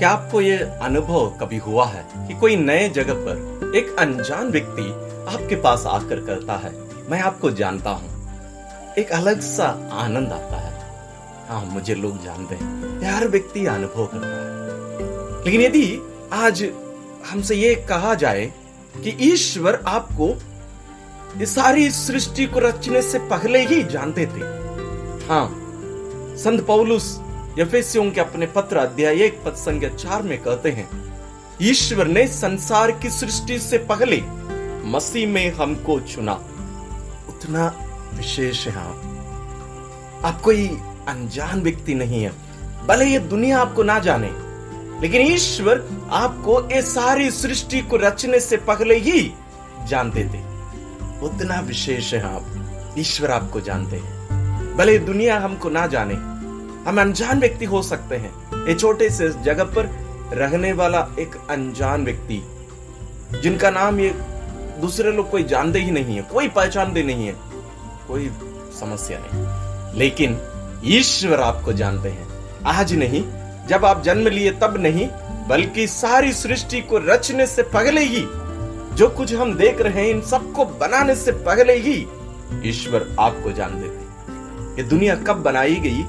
क्या आपको ये अनुभव कभी हुआ है कि कोई नए जगह पर एक अनजान व्यक्ति आपके पास आकर करता है? मैं आपको जानता हूँ। एक अलग सा आनंद आता है। हाँ मुझे लोग जानते हैं। हर व्यक्ति अनुभव करता है। लेकिन यदि आज हमसे ये कहा जाए कि ईश्वर आपको इस सारी सृष्टि को रचने से पहले ही जानते थे। हाँ संत पौलुस यफेसियों के अपने पत्र अध्याय एक पद संख्या चार में कहते हैं, ईश्वर ने संसार की सृष्टि से पहले मसीह में हमको चुना। उतना विशेष है आप आप कोई अनजान व्यक्ति नहीं है। भले ये दुनिया आपको ना जाने, लेकिन ईश्वर आपको ये सारी सृष्टि को रचने से पहले ही जानते थे उतना विशेष है आप ईश्वर आपको जानते हैं। भले दुनिया हमको ना जाने हम अनजान व्यक्ति हो सकते हैं। ये छोटे से जगह पर रहने वाला एक अनजान व्यक्ति, जिनका नाम ये दूसरे लोग कोई जानते ही नहीं है, कोई पहचानते नहीं है, कोई समस्या नहीं। लेकिन ईश्वर आपको जानते हैं। आज नहीं, जब आप जन्म लिए तब नहीं, बल्कि सारी सृष्टि को रचने से पहले ही, जो कुछ हम देख रहे हैं इन सबको बनाने से पहले ही ईश्वर आपको जानते थे ये दुनिया कब बनाई गई?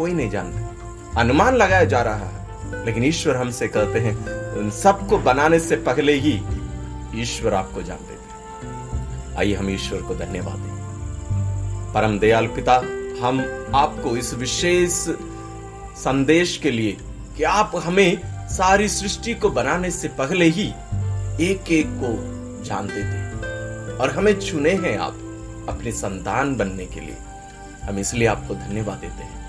कोई नहीं जानता। अनुमान लगाया जा रहा है, लेकिन ईश्वर हमसे कहते हैं, उन सबको बनाने से पहले ही ईश्वर आपको जानते थे आइए हम ईश्वर को धन्यवाद दें। परम दयाल पिता, हम आपको इस विशेष संदेश के लिए कि आप हमें सारी सृष्टि को बनाने से पहले ही एक एक को जानते थे और हमें चुने हैं आप अपने संतान बनने के लिए। हम इसलिए आपको धन्यवाद देते हैं।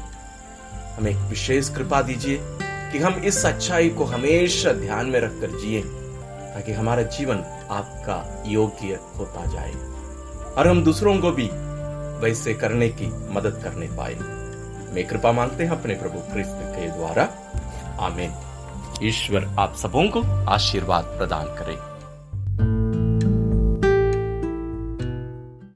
हमें एक विशेष कृपा दीजिए कि हम इस सच्चाई को हमेशा ध्यान में रखकर जिए, ताकि हमारा जीवन आपका योग्य होता जाए, और हम दूसरों को भी वैसे करने की मदद करने पाए। मैं कृपा मांगते हैं अपने प्रभु कृष्ण के द्वारा। आमीन। ईश्वर आप सबों को आशीर्वाद प्रदान करें।